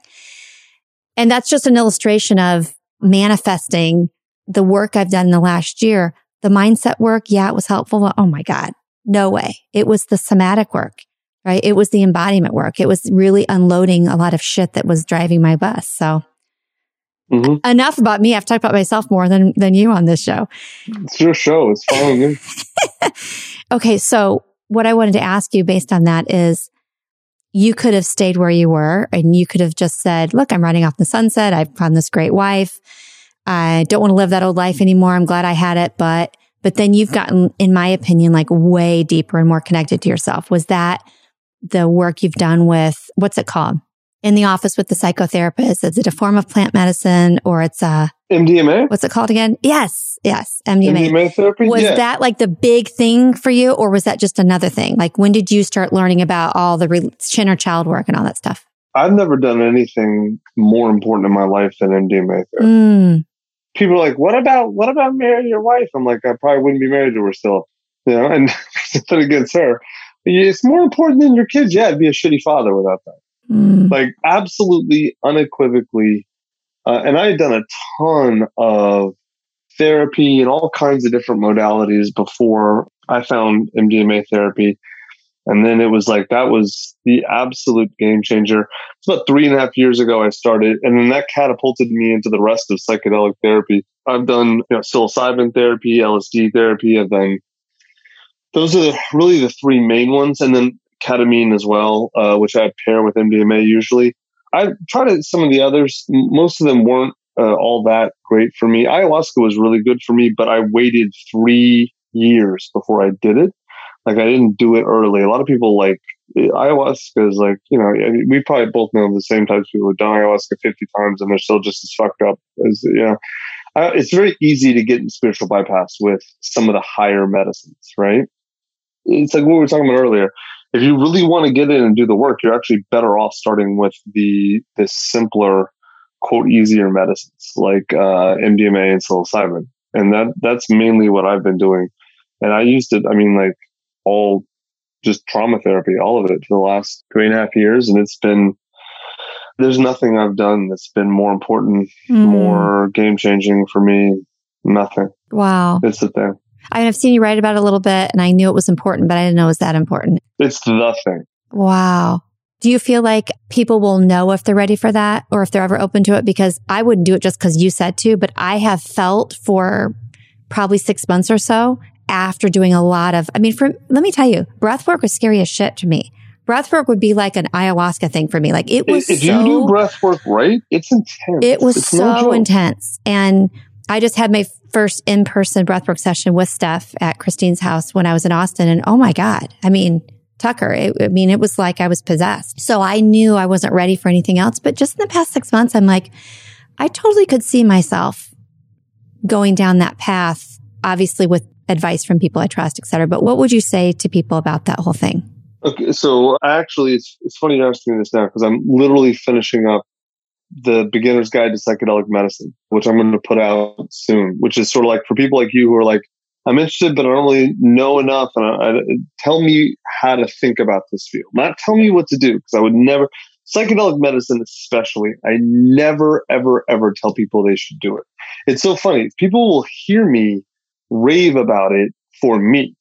And that's just an illustration of manifesting the work I've done in the last year. The mindset work. Yeah, it was helpful. But oh my God, no way. It was the somatic work right? It was the embodiment work. It was really unloading a lot of shit that was driving my bus. So mm-hmm. enough about me. I've talked about myself more than, than you on this show. It's your show. It's following *laughs* you. okay. So what I wanted to ask you based on that is you could have stayed where you were and you could have just said, look, I'm running off the sunset. I've found this great wife. I don't want to live that old life anymore. I'm glad I had it, but, but then you've gotten, in my opinion, like way deeper and more connected to yourself. Was that the work you've done with what's it called? In the office with the psychotherapist. Is it a form of plant medicine or it's a MDMA? What's it called again? Yes, yes, MDMA. MDMA therapy. Was yeah. that like the big thing for you, or was that just another thing? Like when did you start learning about all the re- inner child work and all that stuff? I've never done anything more important in my life than MDMA therapy. Mm. People are like, "What about what about marrying your wife?" I'm like, "I probably wouldn't be married to her still." You know, and *laughs* nothing against her it's more important than your kids. Yeah, I'd be a shitty father without that. Mm. Like, absolutely, unequivocally. Uh, and I had done a ton of therapy and all kinds of different modalities before I found MDMA therapy. And then it was like, that was the absolute game changer. It's about three and a half years ago I started, and then that catapulted me into the rest of psychedelic therapy. I've done you know, psilocybin therapy, LSD therapy. I've done those are really the three main ones, and then ketamine as well, uh, which I pair with MDMA usually. I tried some of the others. Most of them weren't uh, all that great for me. Ayahuasca was really good for me, but I waited three years before I did it. Like I didn't do it early. A lot of people like ayahuasca is like, you know, we probably both know the same types of people who've done ayahuasca 50 times and they're still just as fucked up as, you know, uh, it's very easy to get in spiritual bypass with some of the higher medicines, right? It's like what we were talking about earlier. If you really want to get in and do the work, you're actually better off starting with the the simpler, quote, easier medicines like uh, MDMA and psilocybin, and that that's mainly what I've been doing. And I used it. I mean, like all just trauma therapy, all of it for the last three and a half years, and it's been there's nothing I've done that's been more important, mm. more game changing for me. Nothing. Wow. It's the thing. I mean, I've seen you write about it a little bit and I knew it was important, but I didn't know it was that important. It's the thing. Wow. Do you feel like people will know if they're ready for that or if they're ever open to it? Because I wouldn't do it just because you said to, but I have felt for probably six months or so after doing a lot of, I mean, for, let me tell you, breath work was scary as shit to me. Breath work would be like an ayahuasca thing for me. Like it was if, so, you do breath work right, it's intense. It was it's so no intense. And I just had my first in-person breathwork session with Steph at Christine's house when I was in Austin. And oh my God. I mean, Tucker, it, I mean, it was like I was possessed. So I knew I wasn't ready for anything else. But just in the past six months, I'm like, I totally could see myself going down that path obviously with advice from people I trust, et cetera. But what would you say to people about that whole thing? Okay, so actually, it's it's funny you're asking this now because I'm literally finishing up the Beginner's Guide to Psychedelic Medicine, which I'm going to put out soon. Which is sort of like for people like you who are like, I'm interested, but I don't really know enough, and I, I, tell me how to think about this field. Not tell me what to do because I would never psychedelic medicine, especially. I never, ever, ever tell people they should do it. It's so funny. People will hear me rave about it for me.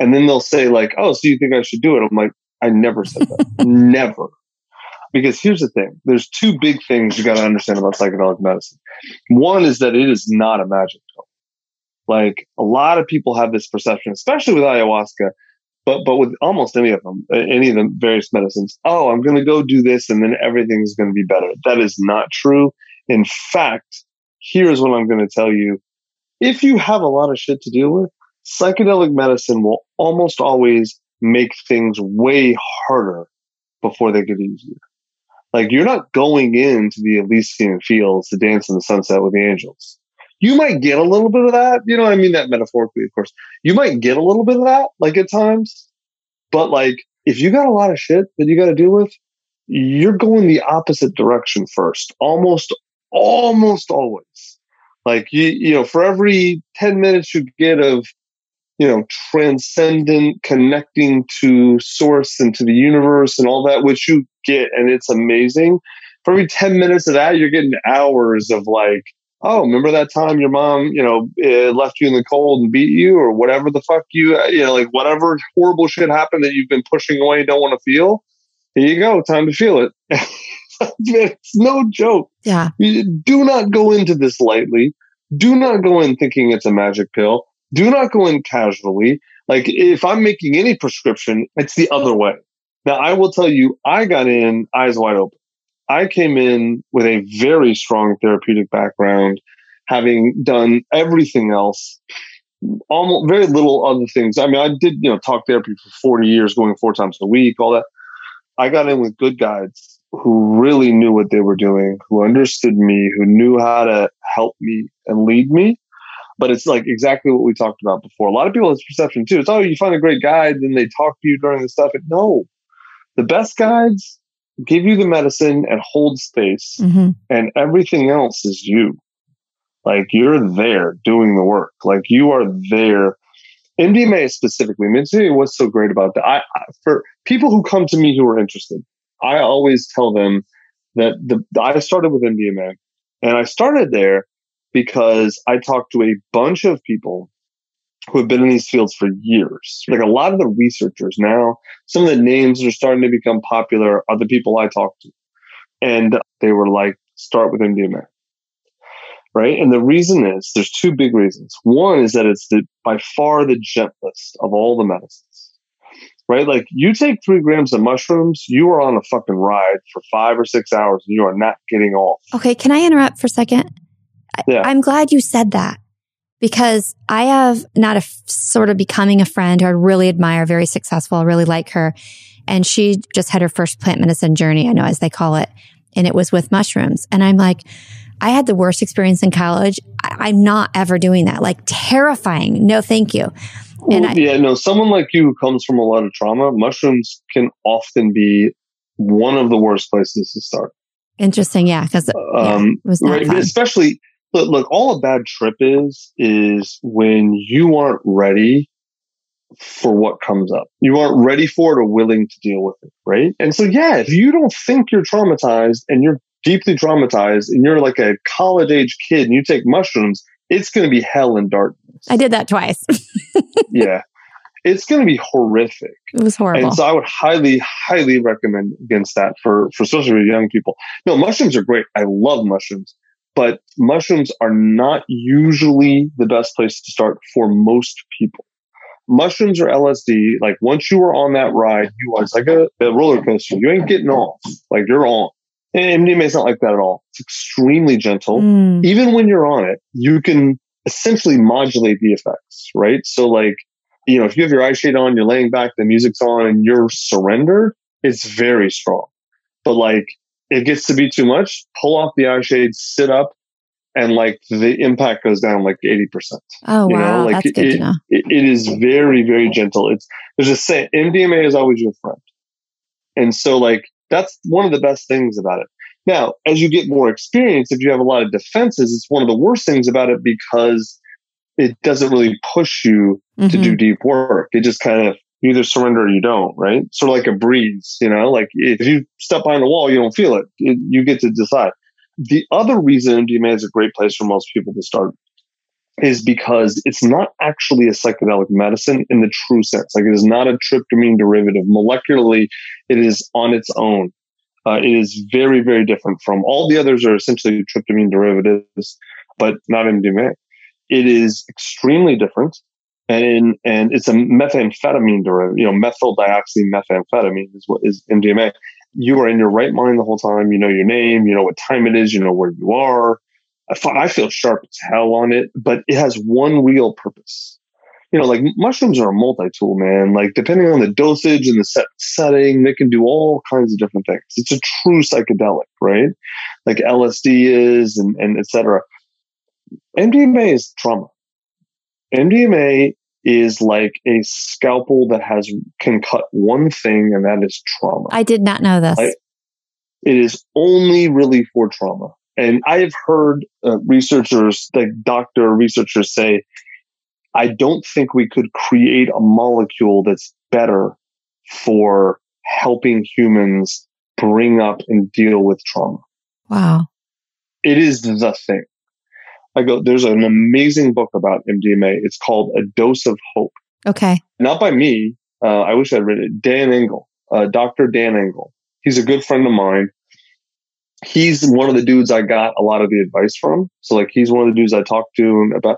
And then they'll say like, "Oh, so you think I should do it?" I'm like, "I never said that. *laughs* never." Because here's the thing: there's two big things you got to understand about psychedelic medicine. One is that it is not a magic pill. Like a lot of people have this perception, especially with ayahuasca, but but with almost any of them, any of the various medicines. Oh, I'm going to go do this, and then everything's going to be better. That is not true. In fact, here's what I'm going to tell you: if you have a lot of shit to deal with, psychedelic medicine will almost always make things way harder before they get easier. Like you're not going into the Elysian fields to dance in the sunset with the angels. You might get a little bit of that. You know, I mean that metaphorically, of course. You might get a little bit of that, like at times. But like, if you got a lot of shit that you got to deal with, you're going the opposite direction first. Almost, almost always. Like you, you know, for every 10 minutes you get of you know, transcendent, connecting to source and to the universe and all that, which you get, and it's amazing. For every 10 minutes of that, you're getting hours of like, oh, remember that time your mom, you know, eh, left you in the cold and beat you or whatever the fuck you, you know, like whatever horrible shit happened that you've been pushing away and don't want to feel. Here you go. Time to feel it. *laughs* it's no joke. Yeah. Do not go into this lightly. Do not go in thinking it's a magic pill do not go in casually. Like if I'm making any prescription, it's the other way. Now I will tell you, I got in eyes wide open. I came in with a very strong therapeutic background, having done everything else, almost very little other things. I mean, I did, you know, talk therapy for 40 years, going four times a week, all that. I got in with good guides who really knew what they were doing, who understood me, who knew how to help me and lead me. But it's like exactly what we talked about before. A lot of people have perception too. It's oh, you find a great guide, then they talk to you during the stuff. And no, the best guides give you the medicine and hold space, mm-hmm. and everything else is you. Like you're there doing the work. Like you are there. MDMA specifically. Mean, what's so great about that. I, I, for people who come to me who are interested, I always tell them that the I started with MDMA, and I started there because I talked to a bunch of people who have been in these fields for years. Like a lot of the researchers now, some of the names that are starting to become popular are the people I talked to. And they were like, start with MDMA. Right. And the reason is there's two big reasons. One is that it's the, by far the gentlest of all the medicines. Right. Like you take three grams of mushrooms, you are on a fucking ride for five or six hours and you are not getting off. Okay. Can I interrupt for a second? Yeah. I'm glad you said that because I have not a f- sort of becoming a friend who I really admire, very successful. I really like her. And she just had her first plant medicine journey, I know as they call it. And it was with mushrooms. And I'm like, I had the worst experience in college. I- am not ever doing that. Like terrifying. No, thank you. Well, I, yeah, no, someone like you who comes from a lot of trauma, mushrooms can often be one of the worst places to start. Interesting. Yeah. Cause um, yeah, right, especially Look, look, all a bad trip is, is when you aren't ready for what comes up. You aren't ready for it or willing to deal with it, right? And so, yeah, if you don't think you're traumatized and you're deeply traumatized and you're like a college age kid and you take mushrooms, it's going to be hell and darkness. I did that twice. *laughs* yeah. It's going to be horrific. It was horrible. And so I would highly, highly recommend against that for, for especially young people. No, mushrooms are great. I love mushrooms but mushrooms are not usually the best place to start for most people. Mushrooms or LSD, like once you are on that ride, you are it's like a, a roller coaster. You ain't getting off. Like you're on. And MDMA is not like that at all. It's extremely gentle. Mm. Even when you're on it, you can essentially modulate the effects, right? So like, you know, if you have your eye shade on, you're laying back, the music's on and you're surrendered, it's very strong. But like it gets to be too much, pull off the eye shades, sit up, and like the impact goes down like 80%. Oh, You know, wow. like That's good it- to know. It, it is very, very gentle. It's there's a saying, MDMA is always your friend. And so like that's one of the best things about it. Now, as you get more experience, if you have a lot of defenses, it's one of the worst things about it because it doesn't really push you to Mhm. do deep work. It just kind of you either surrender or you don't, right? Sort of like a breeze, you know, like if you step behind the wall, you don't feel it. it you get to decide. The other reason MDMA is a great place for most people to start is because it's not actually a psychedelic medicine in the true sense. Like it is not a tryptamine derivative. Molecularly, it is on its own. Uh, it is very, very different from all the others are essentially tryptamine derivatives, but not MDMA. It is extremely different. And, and it's a methamphetamine derivative, you know, methyl methamphetamine is what is MDMA. You are in your right mind the whole time. You know your name. You know what time it is. You know where you are. I, I feel sharp as hell on it, but it has one real purpose. You know, like mushrooms are a multi-tool, man. Like depending on the dosage and the set setting, they can do all kinds of different things. It's a true psychedelic, right? Like LSD is and, and et cetera. MDMA is trauma. MDMA is like a scalpel that has can cut one thing, and that is trauma. I did not know this. I- it is only really for trauma. And I have heard uh, researchers, like doctor researchers, say, I don't think we could create a molecule that's better for helping humans bring up and deal with trauma. wow. It is the thing. I go, there's an amazing book about MDMA. It's called A Dose of Hope. Okay. Not by me. Uh, I wish I'd read it. Dan Engle, uh, Dr. Dan Engle. He's a good friend of mine. He's one of the dudes I got a lot of the advice from. So like he's one of the dudes I talked to about.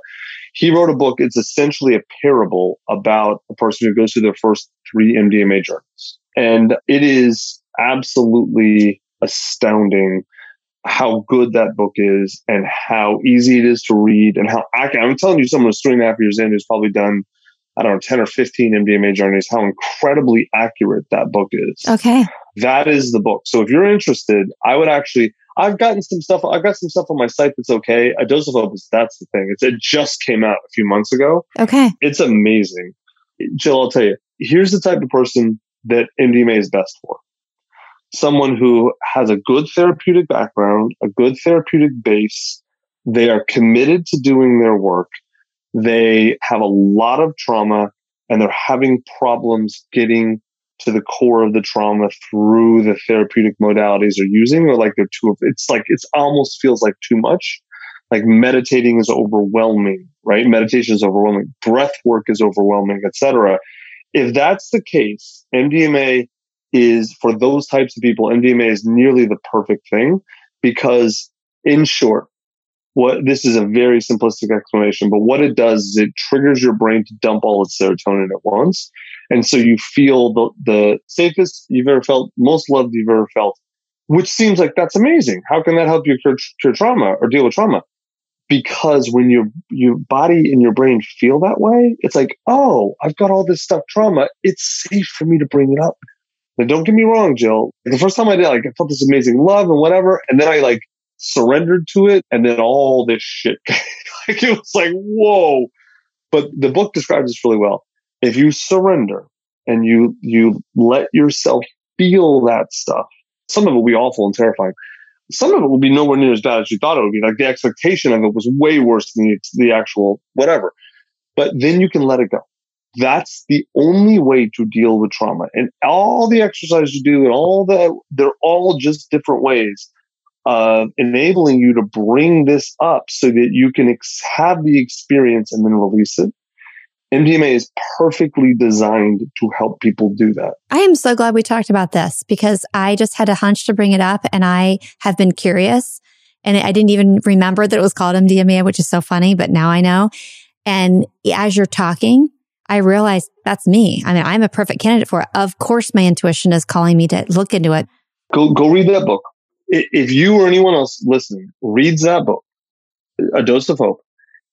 He wrote a book. It's essentially a parable about a person who goes through their first three MDMA journeys. And it is absolutely astounding how good that book is and how easy it is to read and how accurate. I'm telling you, someone who's three and a half years in who's probably done, I don't know, 10 or 15 MDMA journeys, how incredibly accurate that book is. Okay. That is the book. So if you're interested, I would actually, I've gotten some stuff, I've got some stuff on my site that's okay. A Dose of Hope is, that's the thing. It's, it just came out a few months ago. Okay. It's amazing. Jill, I'll tell you, here's the type of person that MDMA is best for. Someone who has a good therapeutic background, a good therapeutic base. They are committed to doing their work. They have a lot of trauma and they're having problems getting to the core of the trauma through the therapeutic modalities they're using or like they're too, it's like, it's almost feels like too much like meditating is overwhelming, right? Meditation is overwhelming. Breath work is overwhelming, etc. If that's the case, MDMA is for those types of people, MDMA is nearly the perfect thing because in short, what this is a very simplistic explanation, but what it does is it triggers your brain to dump all its serotonin at once. And so you feel the, the safest you've ever felt, most loved you've ever felt, which seems like that's amazing. How can that help you cure, cure trauma or deal with trauma? because when your your body and your brain feel that way, it's like, oh, I've got all this stuff trauma. It's safe for me to bring it up. Now, don't get me wrong, Jill. The first time I did, like, I felt this amazing love and whatever, and then I like surrendered to it, and then all this shit, *laughs* like it was like, whoa. But the book describes this really well. If you surrender and you you let yourself feel that stuff, some of it will be awful and terrifying some of it will be nowhere near as bad as you thought it would be. Like the expectation of it was way worse than the, the actual whatever. But then you can let it go. That's the only way to deal with trauma. And all the exercises you do and all that, they're all just different ways of enabling you to bring this up so that you can ex- have the experience and then release it. MDMA is perfectly designed to help people do that. I am so glad we talked about this because I just had a hunch to bring it up and I have been curious and I didn't even remember that it was called MDMA, which is so funny, but now I know. And as you're talking, I realized that's me. I mean, I'm a perfect candidate for it. Of course, my intuition is calling me to look into it. Go, go read that book. If you or anyone else listening reads that book, A Dose of Hope,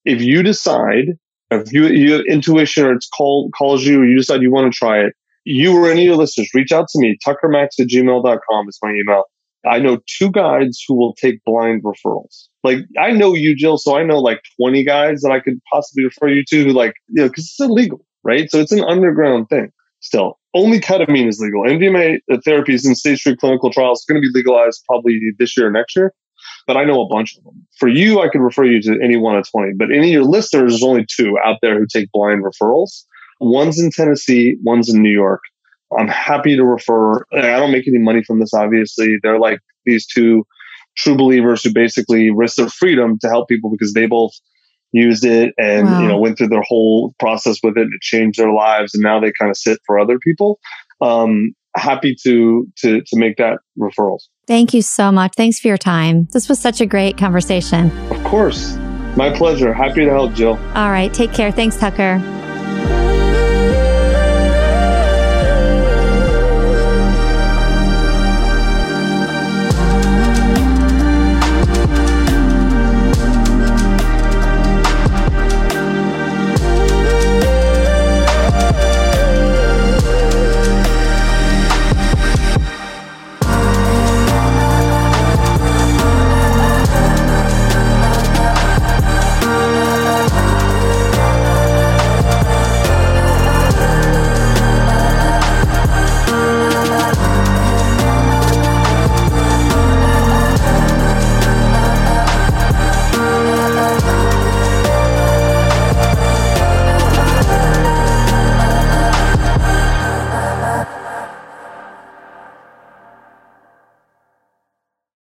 if you decide, if you, you have intuition or it's called, calls you or you decide you want to try it, you or any of your listeners, reach out to me, tuckermax at gmail.com is my email. I know two guides who will take blind referrals. Like I know you, Jill, so I know like 20 guys that I could possibly refer you to who like, you know, cause it's illegal, right? So it's an underground thing still. Only ketamine is legal. MDMA therapy is in stage three clinical trials. It's going to be legalized probably this year or next year. But I know a bunch of them. For you, I could refer you to any one of 20. But any of your listeners, there's only two out there who take blind referrals. One's in Tennessee, one's in New York. I'm happy to refer. I don't make any money from this, obviously. They're like these two true believers who basically risk their freedom to help people because they both used it and wow. you know went through their whole process with it and it changed their lives and now they kind of sit for other people. Um happy to to to make that referrals thank you so much. Thanks for your time. This was such a great conversation. Of course. My pleasure. Happy to help jill. All right. Take care. Thanks tucker